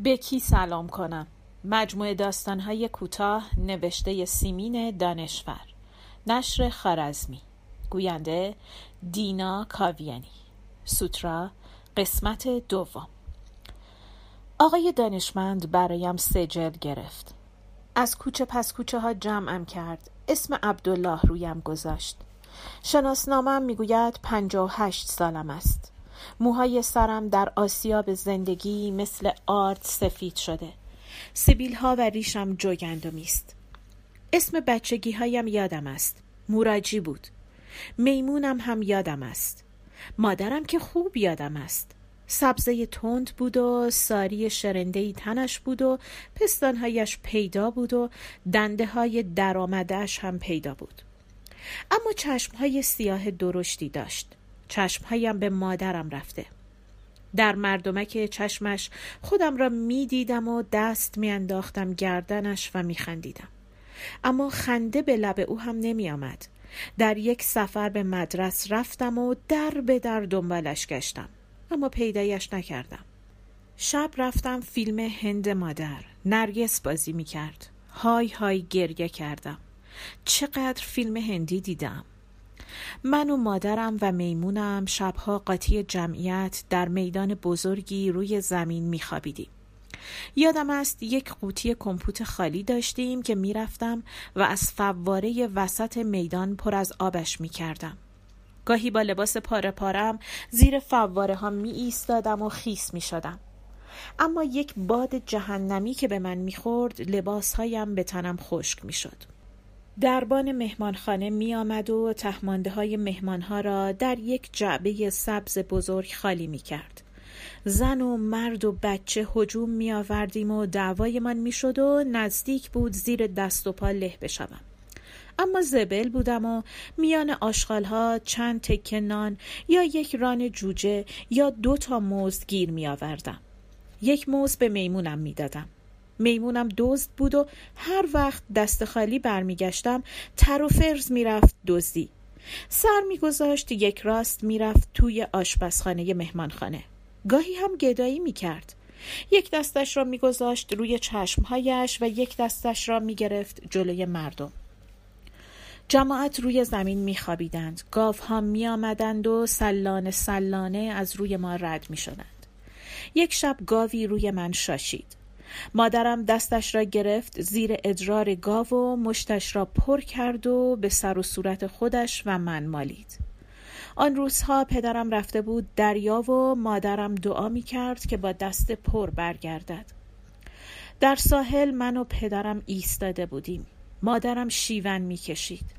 به کی سلام کنم؟ مجموعه داستانهای کوتاه نوشته سیمین دانشور نشر خارزمی گوینده دینا کاویانی سوترا قسمت دوم. آقای دانشمند برایم سجل گرفت. از کوچه پس کوچه ها جمعم کرد. اسم عبدالله رویم گذاشت. شناسنامم می‌گوید پنجاه و هشت سالم است. موهای سرم در آسیاب زندگی مثل آرد سفید شده. سیبیل ها و ریشم جوگندمی است. اسم بچگی هایم یادم است. موراجی بود. میمونم هم یادم است. مادرم که خوب یادم است. سبزه تند بود و ساری شرندهی تنش بود و پستانهایش پیدا بود و دنده های درآمدهش هم پیدا بود. اما چشمهای سیاه درشتی داشت. چشمهایم به مادرم رفته. در مردمک چشمش خودم را می دیدم و دست می انداختم گردنش و می خندیدم. اما خنده به لب او هم نمی آمد. در یک سفر به مدرس رفتم و در به در دنبالش گشتم. اما پیدایش نکردم. شب رفتم فیلم هند مادر. نرگس بازی می کرد های های گریه کردم. چقدر فیلم هندی دیدم. من و مادرم و میمونم شبها قاطی جمعیت در میدان بزرگی روی زمین میخوابیدیم یادم است یک قوطی کمپوت خالی داشتیم که می‌رفتم و از فواره وسط میدان پر از آبش می‌کردم گاهی با لباس پاره پارم زیر فواره ها می ایستادم و خیس می شدم. اما یک باد جهنمی که به من می‌خورد لباسهایم به تنم خشک می‌شد. دربان مهمانخانه می آمد و تهمانده های مهمان ها را در یک جعبه سبز بزرگ خالی می کرد. زن و مرد و بچه هجوم می آوردیم و دعوایمان می شد و نزدیک بود زیر دست و پا له بشوم. اما زبل بودم و میان ها چند تکه نان یا یک ران جوجه یا دو تا موز گیر می آوردم. یک موز به میمونم می دادم. میمونم دزد بود و هر وقت دست خالی برمیگشتم تر و فرز می‌رفت دزدی. سر میگذاشت یک راست می‌رفت توی آشپزخانه مهمانخانه. گاهی هم گدایی می‌کرد. یک دستش را میگذاشت روی چشمهایش و یک دستش را می‌گرفت جلوی مردم. جماعت روی زمین میخوابیدند. گاف ها می آمدند و سلانه سلانه از روی ما رد می شدند. یک شب گاوی روی من شاشید. مادرم دستش را گرفت زیر ادرار گاو و مشتش را پر کرد و به سر و صورت خودش و من مالید. آن روزها پدرم رفته بود دریا و مادرم دعا می کرد که با دست پر برگردد. در ساحل من و پدرم ایستاده بودیم. مادرم شیون می کشید.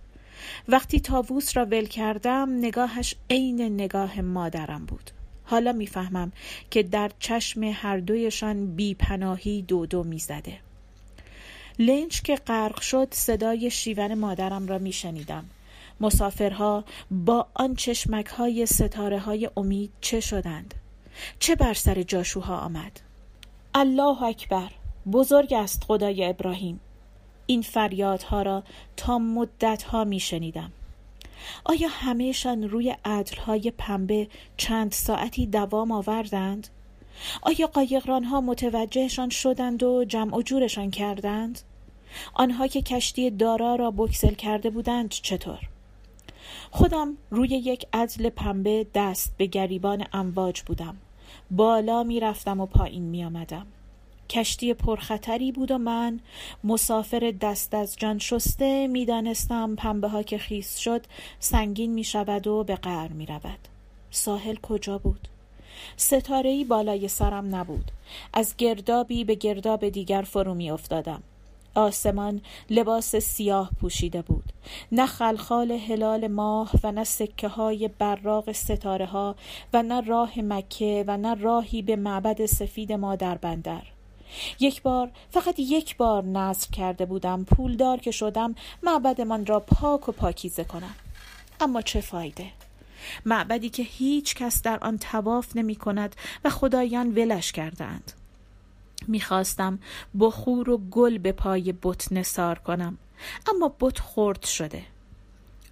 وقتی تاووس را ول کردم نگاهش عین نگاه مادرم بود. حالا می‌فهمم که در چشم هر دویشان بیپناهی دو دو می‌زده. لنج که غرق شد صدای شیون مادرم را میشنیدم. مسافرها با آن چشمک های ستاره های امید چه شدند؟ چه بر سر جاشوها آمد؟ الله اکبر بزرگ است خدای ابراهیم. این فریادها را تا مدت ها می شنیدم آیا همهشان روی عدلهای پنبه چند ساعتی دوام آوردند؟ آیا قایقرانها متوجهشان شدند و جمع و جورشان کردند؟ آنها که کشتی دارا را بکسل کرده بودند چطور؟ خودم روی یک عدل پنبه دست به گریبان امواج بودم بالا می رفتم و پایین می آمدم کشتی پرخطری بود و من مسافر دست از جان شسته می‌دانستم پنبه ها که خیس شد سنگین می شود و به قهر می رود. ساحل کجا بود؟ ستاره بالای سرم نبود. از گردابی به گرداب دیگر فرو می افتادم. آسمان لباس سیاه پوشیده بود نه خلخال هلال ماه و نه سکه های براغ ستاره ها و نه راه مکه و نه راهی به معبد سفید ما در بندر یک بار فقط یک بار نصر کرده بودم پولدار که شدم معبدمان را پاک و پاکیزه کنم. اما چه فایده؟ معبدی که هیچ کس در آن تواف نمی کند و خدایان ولش کردند می‌خواستم بخور و گل به پای بت نسار کنم اما بت خرد شده.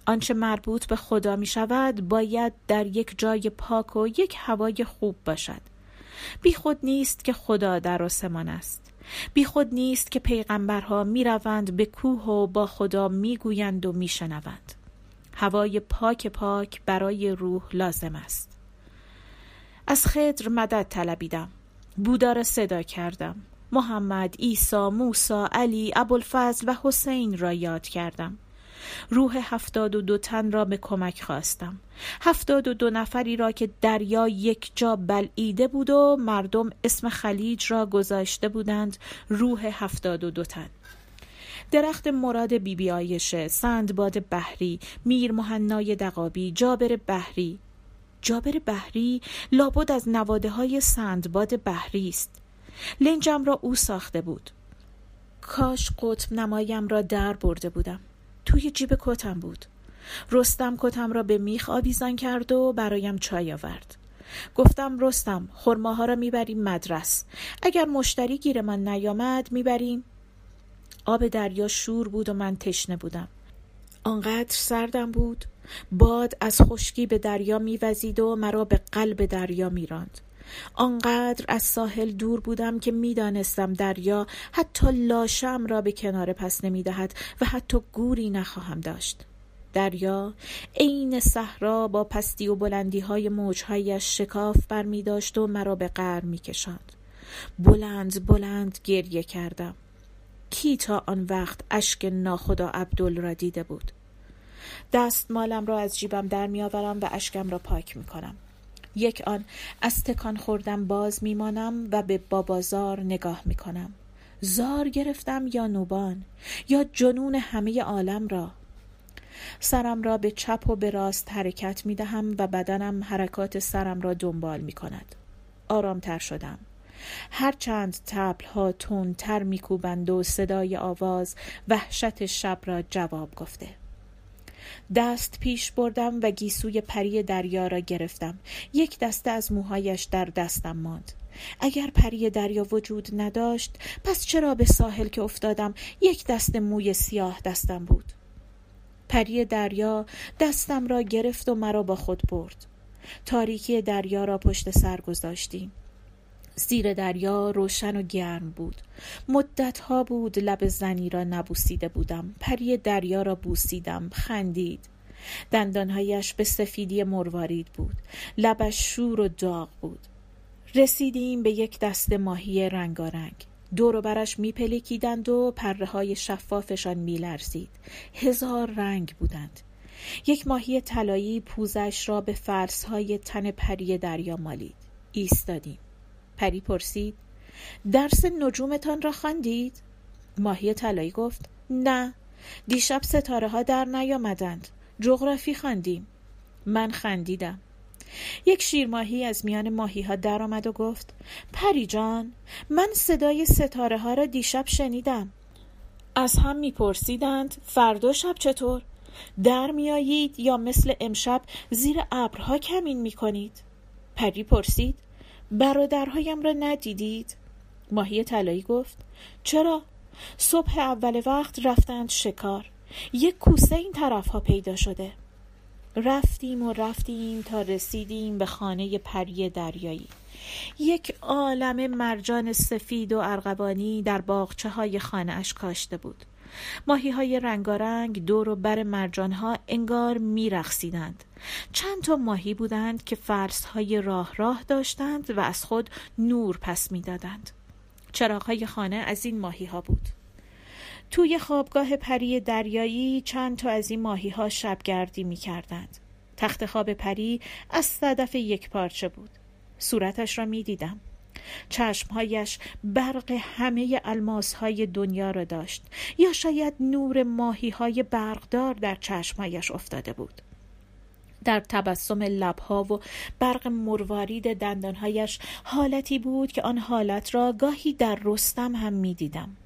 آنچه مربوط به خدا می شود باید در یک جای پاک و یک هوای خوب باشد. بی خود نیست که خدا در آسمان است. بی خود نیست که پیغمبرها می روند به کوه و با خدا می گویند و می شنوند. هوای پاک پاک برای روح لازم است. از خدر مدد طلبیدم. بودا را صدا کردم. محمد، عیسی، موسی، علی، ابوالفضل و حسین را یاد کردم. روح هفتاد و دو تن را به کمک خواستم. هفتاد و دو نفری را که دریا یک جا بلعیده بود و مردم اسم خلیج را گذاشته بودند روح هفتاد و دو تن. درخت مراد بیبی بی آیشه سندباد بحری میر مهنای دقابی جابر بحری. جابر بحری لابد از نواده های سندباد بحری است. لنجم را او ساخته بود. کاش قطب نمایم را در برده بودم. توی جیب کتم بود. رستم کتم را به میخ آویزان کرد و برایم چای آورد. گفتم رستم خرماها را می‌بریم مدرس. اگر مشتری گیر من نیامد می‌بریم. آب دریا شور بود و من تشنه بودم. آنقدر سردم بود. باد از خشکی به دریا میوزید و مرا به قلب دریا میراند. آنقدر از ساحل دور بودم که می‌دانستم دریا حتی لاشم را به کنار پس نمی‌دهد و حتی گوری نخواهم داشت. دریا عین صحرا با پستی و بلندی های موجهایش شکاف بر می داشت و مرا به قر می کشند. بلند بلند گریه کردم. کی تا آن وقت اشک ناخدا عبدل را دیده بود؟ دست مالم را از جیبم در میآورم و اشکم را پاک می کنم. یک آن از تکان خوردم باز میمانم و به بابازار نگاه می کنم زار گرفتم یا نوبان یا جنون همه عالم را. سرم را به چپ و به راست حرکت می دهم و بدنم حرکات سرم را دنبال می کند آرامتر شدم. هرچند تبل ها تر میکوبند و صدای آواز وحشت شب را جواب گفته. دست پیش بردم و گیسوی پری دریا را گرفتم. یک دسته از موهایش در دستم ماند. اگر پری دریا وجود نداشت پس چرا به ساحل که افتادم یک دست موی سیاه دستم بود؟ پری دریا دستم را گرفت و مرا با خود برد. تاریکی دریا را پشت سر گذاشتیم. زیر دریا روشن و گرم بود. مدت ها بود لب زنی را نبوسیده بودم. پری دریا را بوسیدم. خندید. دندانهایش به سفیدی مروارید بود. لبش شور و داغ بود. رسیدیم به یک دست ماهی رنگارنگ. دور برش میپلکیدند و پره های شفافشان میلرزید هزار رنگ بودند. یک ماهی طلایی پوزش را به فرس های تن پری دریا مالید. ایستادیم. پری پرسید. درس نجومتان را خواندید؟ ماهی طلایی گفت. نه. دیشب ستاره ها در نیامدند. جغرافی خواندیم. من خندیدم. یک شیرماهی از میان ماهی ها در آمد و گفت پری جان من صدای ستاره ها را دیشب شنیدم. از هم میپرسیدند فردا شب چطور؟ در میآیید یا مثل امشب زیر ابرها کمین می‌کنید؟ پری پرسید. برادرهایم را ندیدید؟ ماهی طلایی گفت چرا؟ صبح اول وقت رفتند شکار. یک کوسه این طرف ها پیدا شده. رفتیم و رفتیم تا رسیدیم به خانه پری دریایی. یک عالم مرجان سفید و ارغوانی در باغچه های خانه اش کاشته بود. ماهی های رنگارنگ دور و بر مرجان ها انگار میرخسیدند چند تا ماهی بودند که فرس های راه راه داشتند و از خود نور پس می‌دادند چراغ های خانه از این ماهی ها بود توی خوابگاه پری دریایی چند تا از این ماهی ها شبگردی می کردند. تخت خواب پری از صدف یک پارچه بود. صورتش را می دیدم. چشمهایش برق همه الماس های دنیا را داشت یا شاید نور ماهی های برقدار در چشمهایش افتاده بود در تبسم لبها و برق مروارید دندانهایش حالتی بود که آن حالت را گاهی در رستم هم می دیدم.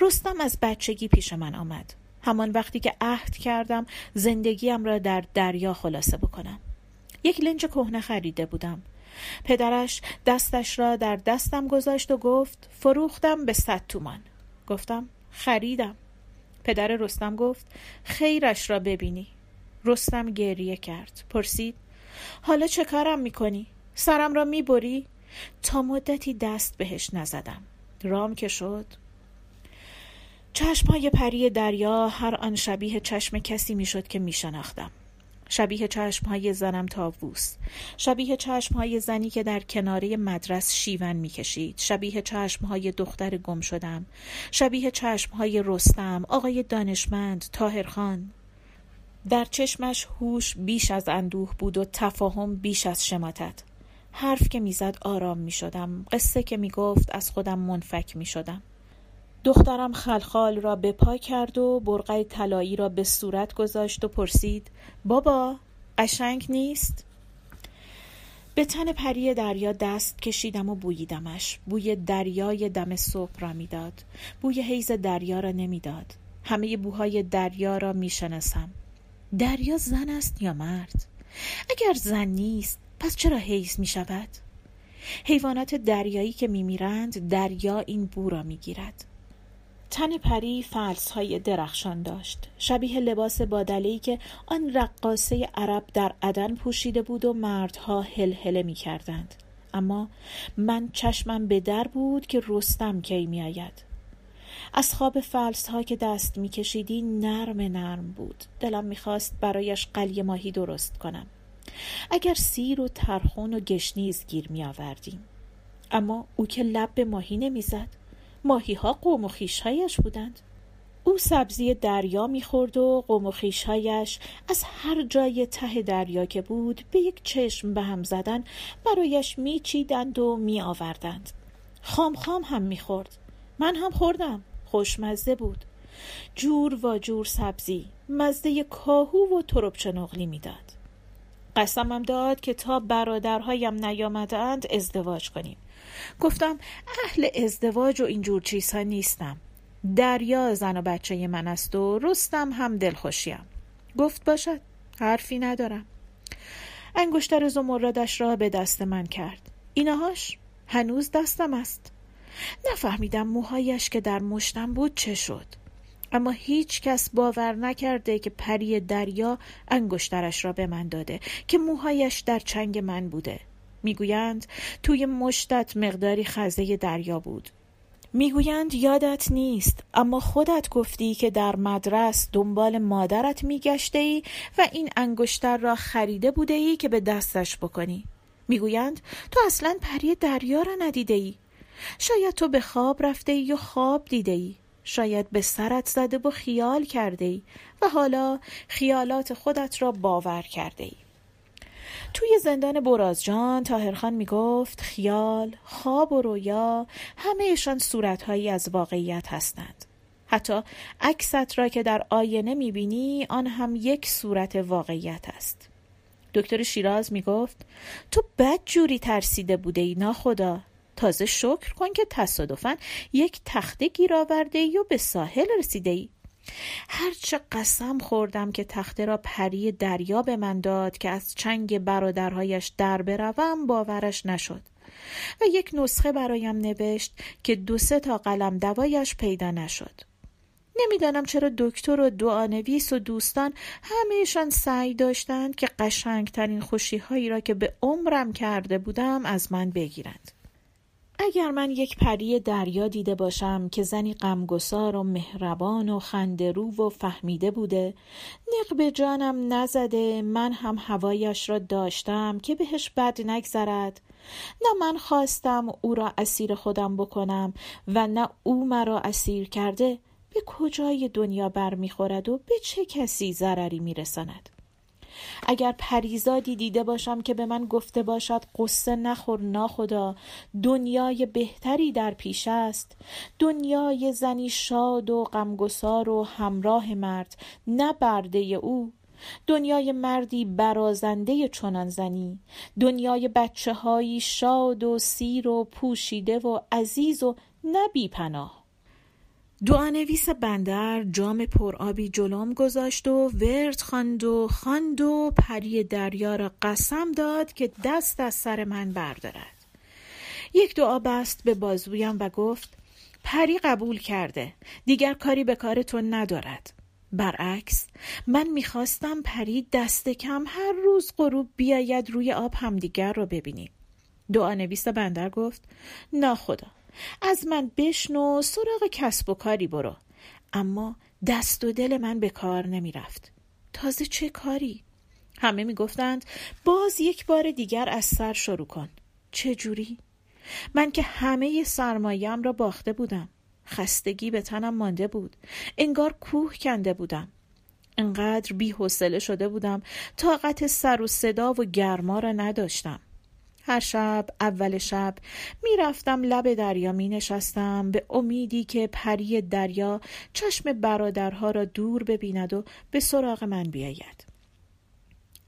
رستم از بچگی پیش من آمد. همان وقتی که عهد کردم زندگیم را در دریا خلاصه بکنم. یک لنج کهنه خریده بودم. پدرش دستش را در دستم گذاشت و گفت فروختم به صد تومان. گفتم خریدم. پدر رستم گفت خیرش را ببینی. رستم گریه کرد. پرسید حالا چه کارم می‌کنی؟ سرم را می‌بری؟ تا مدتی دست بهش نزدم. رام که شد. چشمهای پری دریا هر آن شبیه چشم کسی می‌شد که میشناختم. شبیه چشمهای زنم تاووس شبیه چشمهای زنی که در کناره مدرس شیون می‌کشید. شبیه چشمهای دختر گم شدم. شبیه چشمهای رستم آقای دانشمند تاهرخان در چشمش هوش بیش از اندوه بود و تفاهم بیش از شماتت. حرف که می‌زد آرام می‌شدم قصه که می‌گفت از خودم منفک می‌شدم. دخترم خلخال را به پا کرد و برقه طلایی را به صورت گذاشت و پرسید بابا قشنگ نیست؟ به تن پری دریا دست کشیدم و بوییدمش. بوی دریای دم صبح را می‌داد. بوی حیز دریا را نمی‌داد. همه بوهای دریا را می‌شناسم. دریا زن است یا مرد اگر زن نیست پس چرا حیز می شود؟ حیوانات دریایی که می میرند دریا این بو را می گیرد. تن پری فلس های درخشان داشت شبیه لباس بادلهی که آن رقاصه عرب در عدن پوشیده بود و مردها هلهله می کردند. اما من چشمم به در بود که رستم کی می آید. از خواب فلس ها که دست می کشیدی نرم نرم بود. دلم می‌خواست برایش قلی ماهی درست کنم. اگر سیر و ترخون و گشنیز گیر می آوردیم اما او که لب به ماهی نمی‌زد. ماهی ها قوم و خیشهایش بودند. او سبزی دریا می‌خورد و قوم و خیشهایش از هر جای ته دریا که بود به یک چشم به هم زدن برایش میچیدند و میآوردند. خام خام هم می‌خورد. من هم خوردم. خوشمزه بود. جور و جور سبزی مزده کاهو و تربچه نقلی می‌داد. قسمم داد که تا برادرهایم نیامدند ازدواج کنیم. گفتم اهل ازدواج و اینجور چیزها نیستم. دریا زن و بچه من است و رستم هم دلخوشیم. گفت باشد حرفی ندارم. انگشتر زمردش را به دست من کرد. اینهاش هنوز دستم است. نفهمیدم موهایش که در مشتم بود چه شد. اما هیچ کس باور نکرده که پری دریا انگشترش را به من داده که موهایش در چنگ من بوده. می‌گویند توی مشتت مقداری خزه دریا بود. می‌گویند یادت نیست اما خودت گفتی که در مدرس دنبال مادرت میگشته ای و این انگشتر را خریده بوده ای که به دستش بکنی. می‌گویند تو اصلا پری دریا را ندیده ای شاید تو به خواب رفته ای و خواب دیده ای شاید به سرت زده و خیال کرده ای و حالا خیالات خودت را باور کرده ای توی زندان برازجان تاهرخان می گفت خیال، خواب و رویا همهشان صورتهایی از واقعیت هستند. حتی عکست را که در آینه می بینی آن هم یک صورت واقعیت است. دکتر شیراز می گفت تو بد جوری ترسیده بوده ای ناخدا تازه شکر کن که تصادفا یک تخته گیر آورده ای و به ساحل رسیده ای. هرچه قسم خوردم که تخته را پری دریا به من داد که از چنگ برادرهایش در بروم باورش نشد. و یک نسخه برایم نوشت که دو سه تا قلم دوایش پیدا نشد. نمی‌دانم چرا دکتر و دعانویس و دوستان همهشان سعی داشتند که قشنگترین خوشیهایی را که به عمرم کرده بودم از من بگیرند. اگر من یک پری دریا دیده باشم که زنی غمگسار و مهربان و خندرو و فهمیده بوده نق به جانم نزده من هم هوایش را داشتم که بهش بد نگذرد. نه من خواستم او را اسیر خودم بکنم و نه او مرا اسیر کرده به کجای دنیا برمیخورد و به چه کسی ضرری میرساند؟ اگر پریزادی دیده باشم که به من گفته باشد قصه نخور ناخدا دنیای بهتری در پیش است. دنیای زنی شاد و غمگسار و همراه مرد نه برده او. دنیای مردی برازنده چنان زنی. دنیای بچه هایی شاد و سیر و پوشیده و عزیز و نبی پناه دعانویس بندر جام پرآبی جلوم گذاشت و ورد خواند و خواند و پری دریا را قسم داد که دست از سر من بردارد. یک دعا بست به بازویم و گفت پری قبول کرده دیگر کاری به کارتون ندارد. برعکس من می‌خواستم پری دست کم هر روز غروب بیاید روی آب همدیگر را ببینیم. دعا نویس بندر گفت ناخدا از من بشنو سراغ کسب و کاری برو. اما دست و دل من به کار نمی رفت تازه چه کاری؟ همه می گفتند باز یک بار دیگر از سر شروع کن. چه جوری؟ من که همه سرمایهام را باخته بودم. خستگی به تنم مانده بود. انگار کوه کنده بودم. انقدر بی حوصله شده بودم طاقت سر و صدا و گرما را نداشتم. هر شب اول شب می‌رفتم لب دریا می نشستم به امیدی که پری دریا چشم برادرها را دور ببیند و به سراغ من بیاید.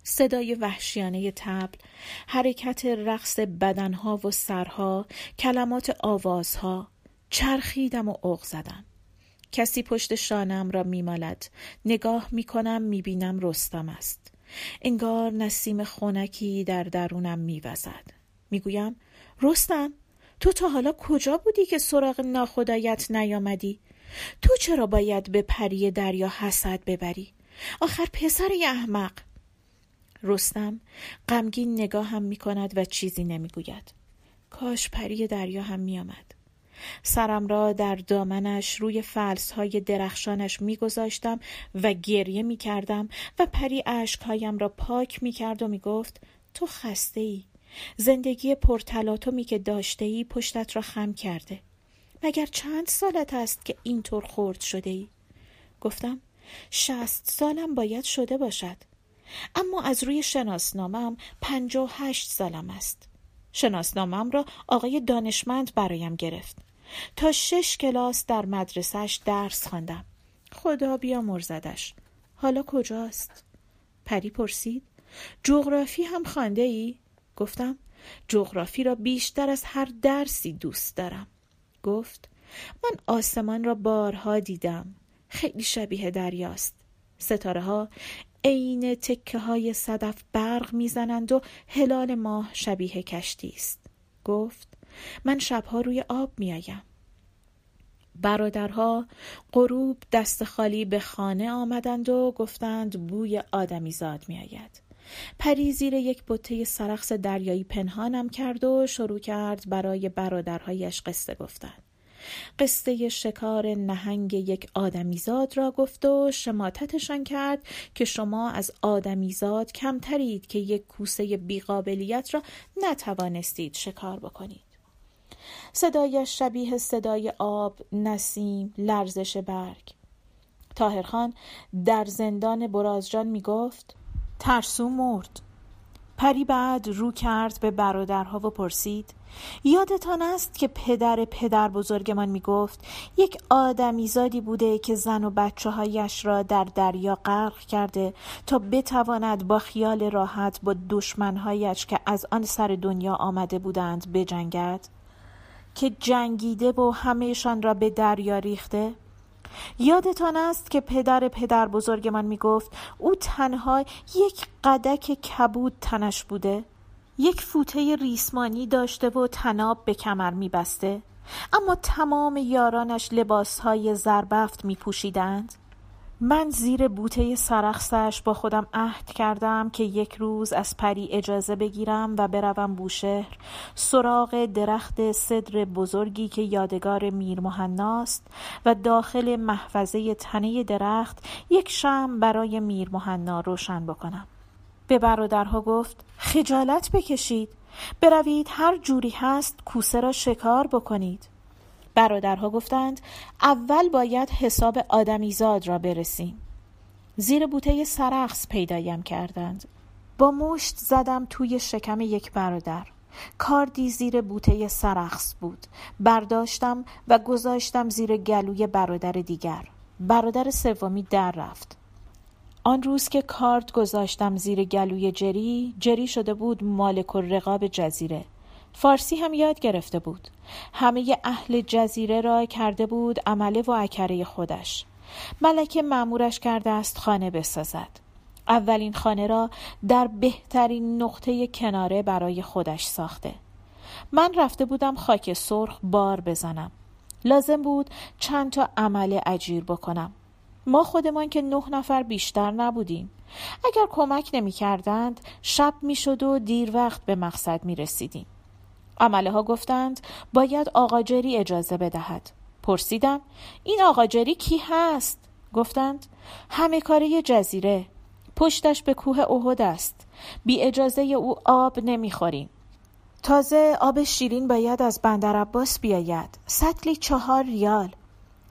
صدای وحشیانه تبل حرکت رقص بدنها و سرها کلمات آوازها چرخیدم و اوق زدم. کسی پشت شانم را میمالد. نگاه می‌کنم می‌بینم رستم است. انگار نسیم خونکی در درونم میوزد. می‌گویم رستم تو تا حالا کجا بودی که سراغ ناخدایت نیامدی؟ تو چرا باید به پری دریا حسد ببری؟ آخر پسر احمق. رستم غمگین نگاه هم می کند و چیزی نمی‌گوید. کاش پری دریا هم می آمد. سرم را در دامنش روی فلس های درخشانش میگذاشتم و گریه می کردم و پری اشکهایم را پاک می کرد و می گفت تو خسته ای. زندگی پرتلاتومی که داشته ای پشتت را خم کرده. مگر چند سالت است که اینطور خورد شده ای؟ گفتم شست سالم باید شده باشد. اما از روی شناسنامم پنجاه هشت سالم است. شناسنامم را آقای دانشمند برایم گرفت. تا شش کلاس در مدرسهش درس خواندم. خدا بیا مرزدش. حالا کجاست؟ پری پرسید. جغرافی هم خانده ای؟ گفتم جغرافی را بیشتر از هر درسی دوست دارم. گفت من آسمان را بارها دیدم. خیلی شبیه دریاست. ستاره ها عین تکه های صدف برق می‌زنند و هلال ماه شبیه کشتی است. گفت من شبها روی آب میآیم. برادرها غروب دست خالی به خانه آمدند و گفتند بوی آدمیزاد میآید. پری زیر یک بطه سرخس دریایی پنهانم کرد و شروع کرد برای برادرهایش قصه گفتن. قصه شکار نهنگ یک آدمیزاد را گفت و شماتتشان کرد که شما از آدمیزاد کمترید که یک کوسه بیقابلیت را نتوانستید شکار بکنید. صدایش شبیه صدای آب، نسیم، لرزش برگ. تاهرخان در زندان برازجان می گفت ترسو مرد پری بعد رو کرد به برادرها و پرسید یادتان است که پدر پدر بزرگمان می گفت یک آدمیزادی بوده که زن و بچه هایش را در دریا غرق کرده تا بتواند با خیال راحت با دشمنهایش که از آن سر دنیا آمده بودند بجنگد که جنگیده و همهشان را به دریا ریخته؟ یادتان است که پدر پدر بزرگ من می گفت او تنها یک قدک کبود تنش بوده یک فوته ریسمانی داشته و تناب به کمر می بسته اما تمام یارانش لباسهای زربفت می پوشیدند من زیر بوته سرخسش با خودم عهد کردم که یک روز از پری اجازه بگیرم و بروم بوشهر. سراغ درخت صدر بزرگی که یادگار میر مهناست و داخل محفظه تنه درخت یک شم برای میر مهنا روشن بکنم. به برادرها گفت خجالت بکشید. بروید هر جوری هست کوسه را شکار بکنید. برادرها گفتند اول باید حساب آدمیزاد را برسیم. زیر بوته سرخص پیدایم کردند. با مشت زدم توی شکم یک برادر. کاردی زیر بوته سرخص بود. برداشتم و گذاشتم زیر گلوی برادر دیگر. برادر سومی در رفت. آن روز که کارد گذاشتم زیر گلوی جری جری شده بود مالک و رقاب جزیره. فارسی هم یاد گرفته بود. همه اهل جزیره را کرده بود عمله و اکره خودش. ملکه معمورش کرده است خانه بسازد. اولین خانه را در بهترین نقطه کناره برای خودش ساخته. من رفته بودم خاک سرخ بار بزنم. لازم بود چند تا عمل اجیر بکنم. ما خودمان که نه نفر بیشتر نبودیم. اگر کمک نمی کردند شب می شد و دیر وقت به مقصد می رسیدیم عمله ها گفتند باید آقا جری اجازه بدهد. پرسیدم این آقا جری کی هست؟ گفتند همه کاره جزیره. پشتش به کوه احد است. بی اجازه او آب نمی‌خوریم. تازه آب شیرین باید از بندر عباس بیاید. سطلی چهار ریال.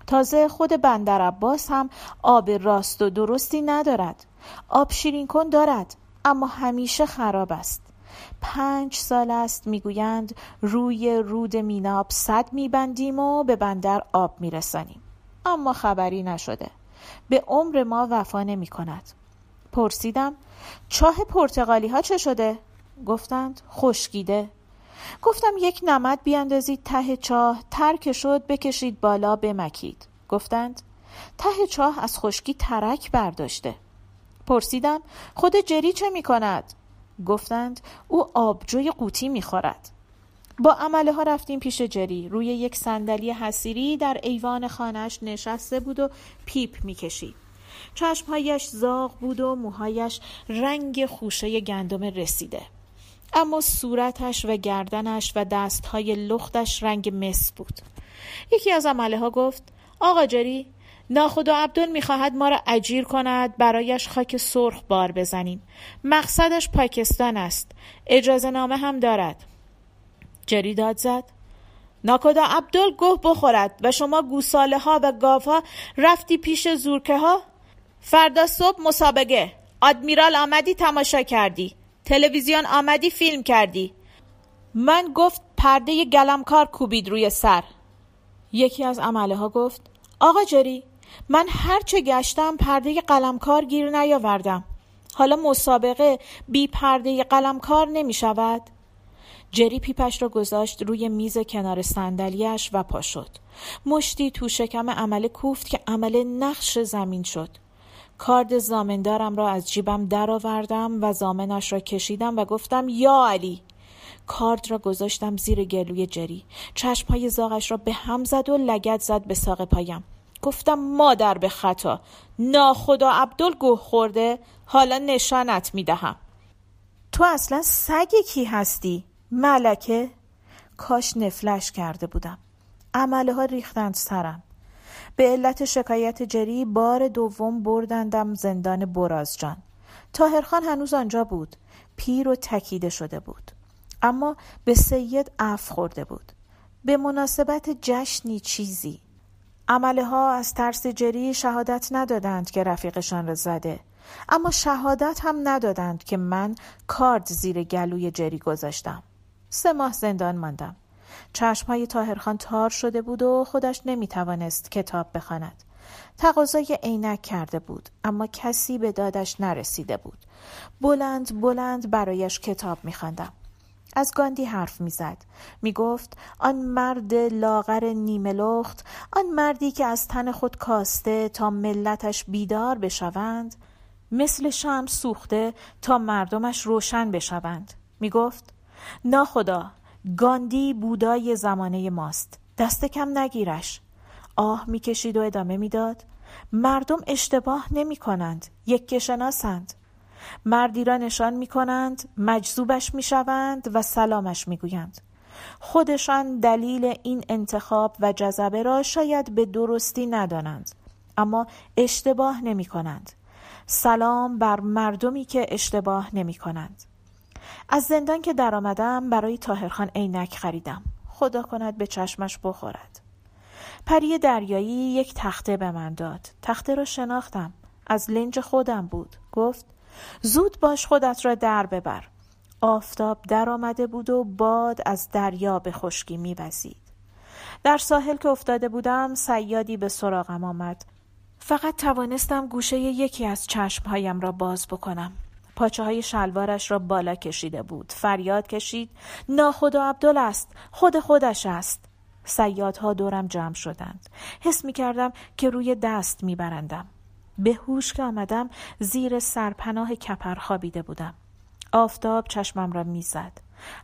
تازه خود بندر عباس هم آب راست و درستی ندارد. آب شیرین کن دارد اما همیشه خراب است. پنج سال است می‌گویند روی رود میناب صد میبندیم و به بندر آب میرسانیم. اما خبری نشده. به عمر ما وفا نمی کند پرسیدم چاه پرتغالی ها چه شده؟ گفتند خشکیده. گفتم یک نمد بیاندازید ته چاه ترک شد بکشید بالا بمکید. گفتند ته چاه از خشکی ترک برداشته. پرسیدم خود جری چه می کند؟ گفتند او آبجوی قوطی می خورد. با عمله ها رفتیم پیش جری. روی یک صندلی حسیری در ایوان خانش نشسته بود و پیپ می‌کشید. چشمهایش زاغ بود و موهایش رنگ خوشه گندم رسیده. اما صورتش و گردنش و دستهای لختش رنگ مس بود. یکی از عمله ها گفت آقا جری ناخدا عبدال می‌خواهد ما را اجیر کند برایش خاک سرخ بار بزنیم. مقصدش پاکستان است. اجازه نامه هم دارد. جری داد زد ناکدا عبدال گوه بخورد و شما گوساله ها و گاف ها رفتی پیش زورکه ها فردا صبح مسابقه. آدمیرال آمدی تماشا کردی. تلویزیون آمدی فیلم کردی. من گفت پرده گلمکار کوبید روی سر. یکی از عمله ها گفت آقا جری من هرچه گشتم پرده قلمکار گیر نیاوردم. حالا مسابقه بی پرده قلمکار نمی شود؟ جری پیپش را گذاشت روی میز کنار صندلیاش و پا شد. مشتی تو شکم عمله کوفت که عمله نقش زمین شد. کارد زامندارم را از جیبم درآوردم و زامنش را کشیدم و گفتم یا علی. کارد را گذاشتم زیر گلوی جری. چشمهای زاغش را به هم زد و لگت زد به ساق پایم. گفتم مادر به خطا ناخدا عبدال گوه خورده حالا نشانت می‌دهم. تو اصلا سگ کی هستی؟ ملکه؟ کاش نفلش کرده بودم. عمله ها ریختند سرم. به علت شکایت جری بار دوم بردندم زندان برازجان تاهرخان هنوز آنجا بود. پیر و تکیده شده بود. اما به سید اف خورده بود. به مناسبت جشنی چیزی. عمله ها از ترس جری شهادت ندادند که رفیقشان را زده. اما شهادت هم ندادند که من کارد زیر گلوی جری گذاشتم. سه ماه زندان ماندم. چشمهای تاهرخان تار شده بود و خودش نمی توانست کتاب بخواند. تقاضای عینک کرده بود اما کسی به دادش نرسیده بود. بلند بلند برایش کتاب میخواندم. از گاندی حرف می‌زد. می‌گفت آن مرد لاغر نیمه لخت آن مردی که از تن خود کاسته تا ملتش بیدار بشوند مثل شم سوخته تا مردمش روشن بشوند. می‌گفت ناخدا گاندی بودای زمانه ماست دست کم نگیرش. آه می‌کشید و ادامه می‌داد مردم اشتباه نمی کنند یک شناسند مردی را نشان می کنند مجذوبش می شوند و سلامش می گویند خودشان دلیل این انتخاب و جذبه را شاید به درستی ندانند اما اشتباه نمی کنند سلام بر مردمی که اشتباه نمی کنند از زندان که درآمدم برای تاهرخان عینک خریدم. خدا کند به چشمش بخورد. پری دریایی یک تخته به من داد. تخته را شناختم. از لنج خودم بود. گفت زود باش خودت را در ببر. آفتاب در آمده بود و باد از دریا به خشکی میوزید. در ساحل که افتاده بودم سیادی به سراغم آمد. فقط توانستم گوشه یکی از چشمهایم را باز بکنم. پاچه های شلوارش را بالا کشیده بود. فریاد کشید ناخدا عبدال است خود خودش است. سیادها دورم جمع شدند. حس می کردم که روی دست می برندم. به هوش که آمدم زیر سرپناه کپر خوابیده بودم. آفتاب چشمم را می‌زد.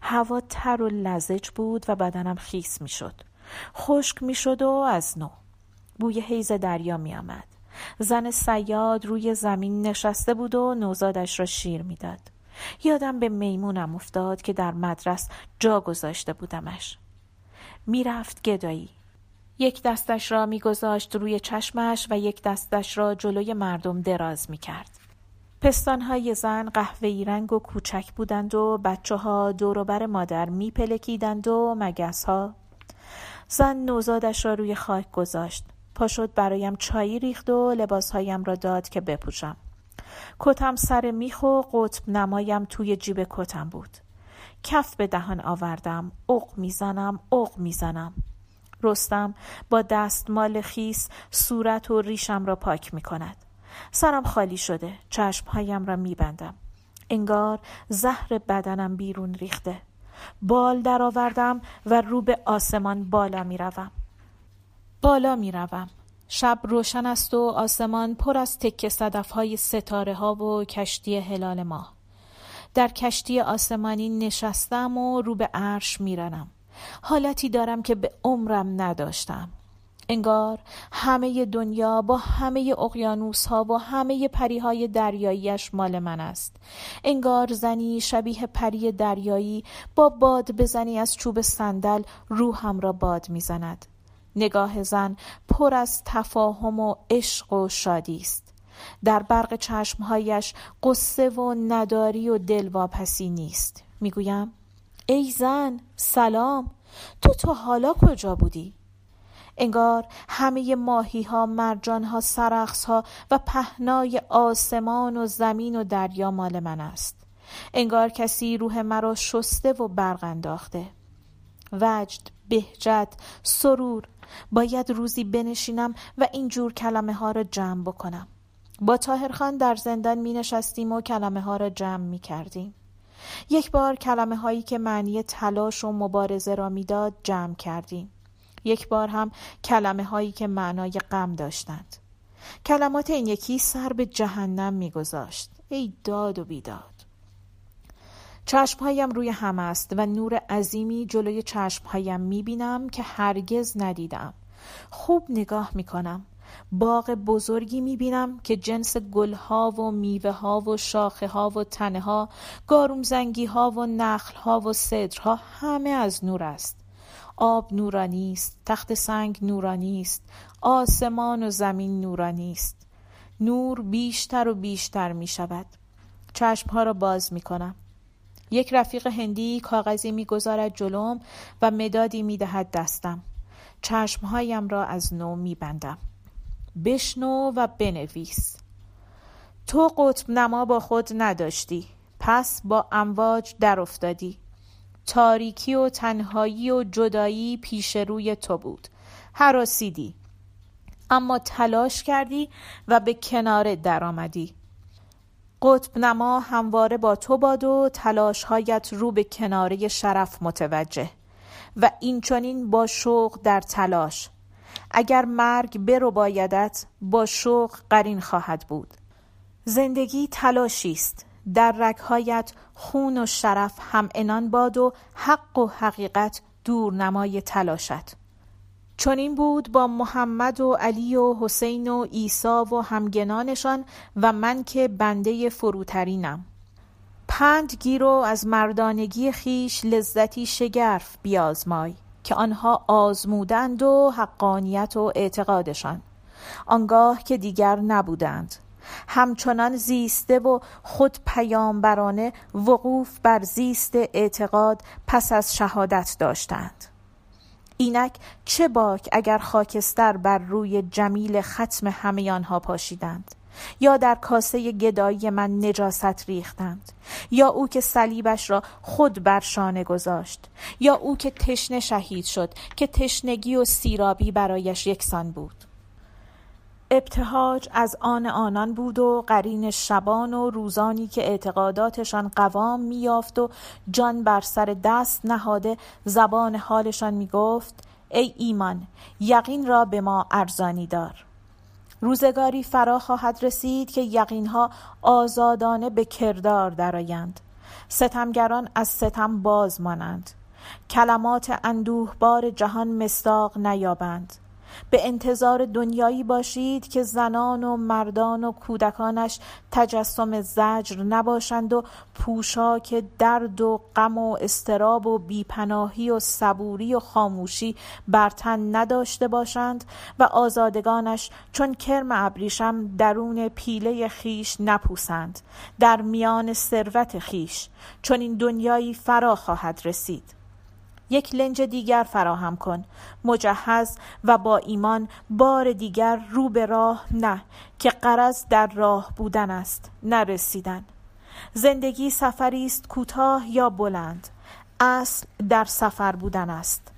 هوا تر و لزج بود و بدنم خیس می‌شد. خشک می‌شد و از نو. بوی حیز دریا می آمد. زن سیاد روی زمین نشسته بود و نوزادش را شیر می‌داد. یادم به میمونم افتاد که در مدرس جا گذاشته بودمش. می‌رفت گدایی. یک دستش را میگذاشت روی چشمش و یک دستش را جلوی مردم دراز می‌کرد. پستانهای زن قهوه‌ای رنگ و کوچک بودند و بچه ها دوروبر مادر میپلکیدند و مگس ها زن نوزادش را روی خاک گذاشت. پاشد برایم چایی ریخت و لباسهایم را داد که بپوشم. کتم سر میخ و قطب نمایم توی جیب کتم بود. کف به دهان آوردم. اق می‌زنم اق می‌زنم. رستم با دستمال خیس صورت و ریشم را پاک می کند. سرم خالی شده چشمهایم را می بندم. انگار زهر بدنم بیرون ریخته بال درآوردم و رو به آسمان بالا می روم. بالا می روم. شب روشن است و آسمان پر از تکه صدف های ستاره ها و کشتی هلال ماه. در کشتی آسمانی نشستم و رو به عرش میرنم. حالتی دارم که به عمرم نداشتم. انگار همه دنیا با همه اقیانوس ها و همه پری های دریاییش مال من است. انگار زنی شبیه پری دریایی با باد بزنی از چوب صندل روحم را باد می‌زند. نگاه زن پر از تفاهم و عشق و شادی است. در برق چشمهایش قصه و نداری و دلواپسی نیست. می‌گویم ای زن سلام. تو تا حالا کجا بودی؟ انگار همه ماهی ها مرجان ها سرخص ها و پهنای آسمان و زمین و دریا مال من است. انگار کسی روح مرا شسته و برق انداخته. وجد بهجت سرور. باید روزی بنشینم و اینجور کلمه ها را جمع بکنم. با تاهرخان در زندان می نشستیم و کلمه ها را جمع می کردیم یک بار کلمه هایی که معنی تلاش و مبارزه را می‌داد جمع کردیم. یک بار هم کلمه هایی که معنای غم داشتند. کلمات این یکی سر به جهنم میگذاشت. ای داد و بیداد. چشمهایم روی هم است و نور عظیمی جلوی چشمهایم می‌بینم که هرگز ندیدم. خوب نگاه می‌کنم. باغ بزرگی می‌بینم که جنس گلها و میوه ها و شاخه ها و تنه ها گارومزنگی ها و نخل ها و صدرها همه از نور است. آب نورانی است تخت سنگ نورانی است آسمان و زمین نورانی است. نور بیشتر و بیشتر می شود چشمها را باز می کنم یک رفیق هندی کاغذی می‌گذارد جلوم و مدادی می‌دهد دستم. چشمهایم را از نو میبندم. بشنو و بنویس. تو قطب نما با خود نداشتی پس با امواج در افتادی تاریکی و تنهایی و جدایی پیش روی تو بود. حراسیدی. اما تلاش کردی و به کنار درآمدی قطب نما همواره با تو باد و تلاشهایت رو به کناره شرف متوجه و این با شوق در تلاش اگر مرگ برو بایدت با شوق قرین خواهد بود. زندگی تلاشی است. در رگهایت خون و شرف هم انان باد و حق و حقیقت دور نمای تلاشت. چون این بود با محمد و علی و حسین و عیسی و همگنانشان و من که بنده فروترینم. پند گیرو از مردانگی خیش لذتی شگرف بیازمای. که آنها آزمودند و حقانیت و اعتقادشان. آنگاه که دیگر نبودند. همچنان زیسته و خود پیامبرانه وقوف بر زیست اعتقاد پس از شهادت داشتند. اینک چه باک اگر خاکستر بر روی جمیل ختم همه آنها پاشیدند؟ یا در کاسه گدایی من نجاست ریختند یا او که صلیبش را خود بر شانه گذاشت یا او که تشنه شهید شد که تشنگی و سیرابی برایش یکسان بود. ابتهاج از آن آنان بود و قرین شبان و روزانی که اعتقاداتشان قوام میافت و جان بر سر دست نهاده زبان حالشان می‌گفت ای ایمان یقین را به ما ارزانی دار. روزگاری فرا خواهد رسید که یقینها آزادانه به کردار درآیند. ستمگران از ستم باز مانند. کلمات اندوهبار جهان مستاق نیابند. به انتظار دنیایی باشید که زنان و مردان و کودکانش تجسم زجر نباشند و پوشاک درد و غم و استراب و بیپناهی و صبوری و خاموشی بر تن نداشته باشند و آزادگانش چون کرم ابریشم درون پیله خیش نپوسند در میان ثروت خیش. چون این دنیایی فرا خواهد رسید. یک لنج دیگر فراهم کن. مجهز و با ایمان بار دیگر رو به راه نه که قرض در راه بودن است نرسیدن زندگی سفری است کوتاه یا بلند؟ اصل در سفر بودن است.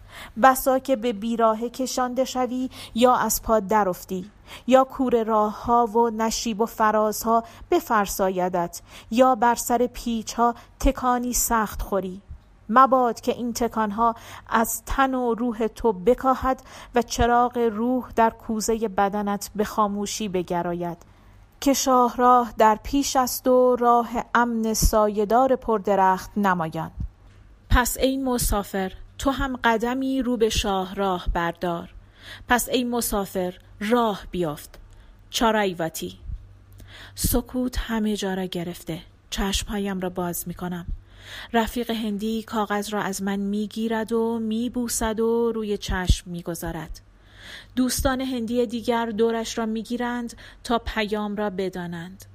بسا که به بیراه کشانده شوی یا از پا درفتی یا کور راه ها و نشیب و فرازها بفرسایدت یا بر سر پیچ ها تکانی سخت خوری. مباد که این تکانها از تن و روح تو بکاهد و چراغ روح در کوزه بدنت به خاموشی بگراید. که شاهراه در پیش است و راه امن سایدار پردرخت نمایان. پس ای مسافر تو هم قدمی رو به شاهراه بردار. پس ای مسافر راه بیافت. چارایواتی سکوت همه جا را گرفته. چشمهایم را باز می کنم رفیق هندی کاغذ را از من می‌گیرد و میبوسد و روی چشم می‌گذارد. دوستان هندی دیگر دورش را می‌گیرند تا پیام را بدانند.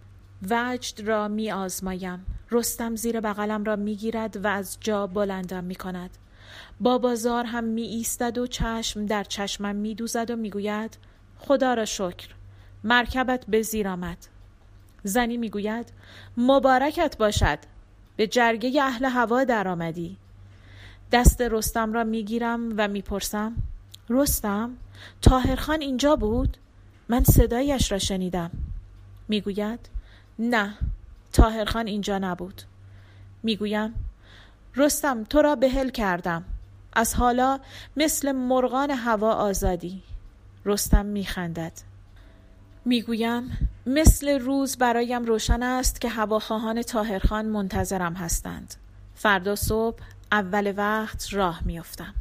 وجد را می آزمایم رستم زیر بغلم را می‌گیرد و از جا بلندم می کند بابازار هم می ایستد و چشم در چشمم می دوزد و می‌گوید خدا را شکر مرکبت به زیر آمد. زنی می‌گوید مبارکت باشد. به جرگه اهل هوا درآمدی. دست رستم را می‌گیرم و می‌پرسم رستم تاهرخان اینجا بود؟ من صدایش را شنیدم. می‌گوید نه تاهرخان اینجا نبود. می‌گویم رستم تو را بهل کردم. از حالا مثل مرغان هوا آزادی. رستم میخندد. می‌گویم مثل روز برایم روشن است که هواخواهان تاهرخان منتظرم هستند. فردا صبح اول وقت راه میافتم.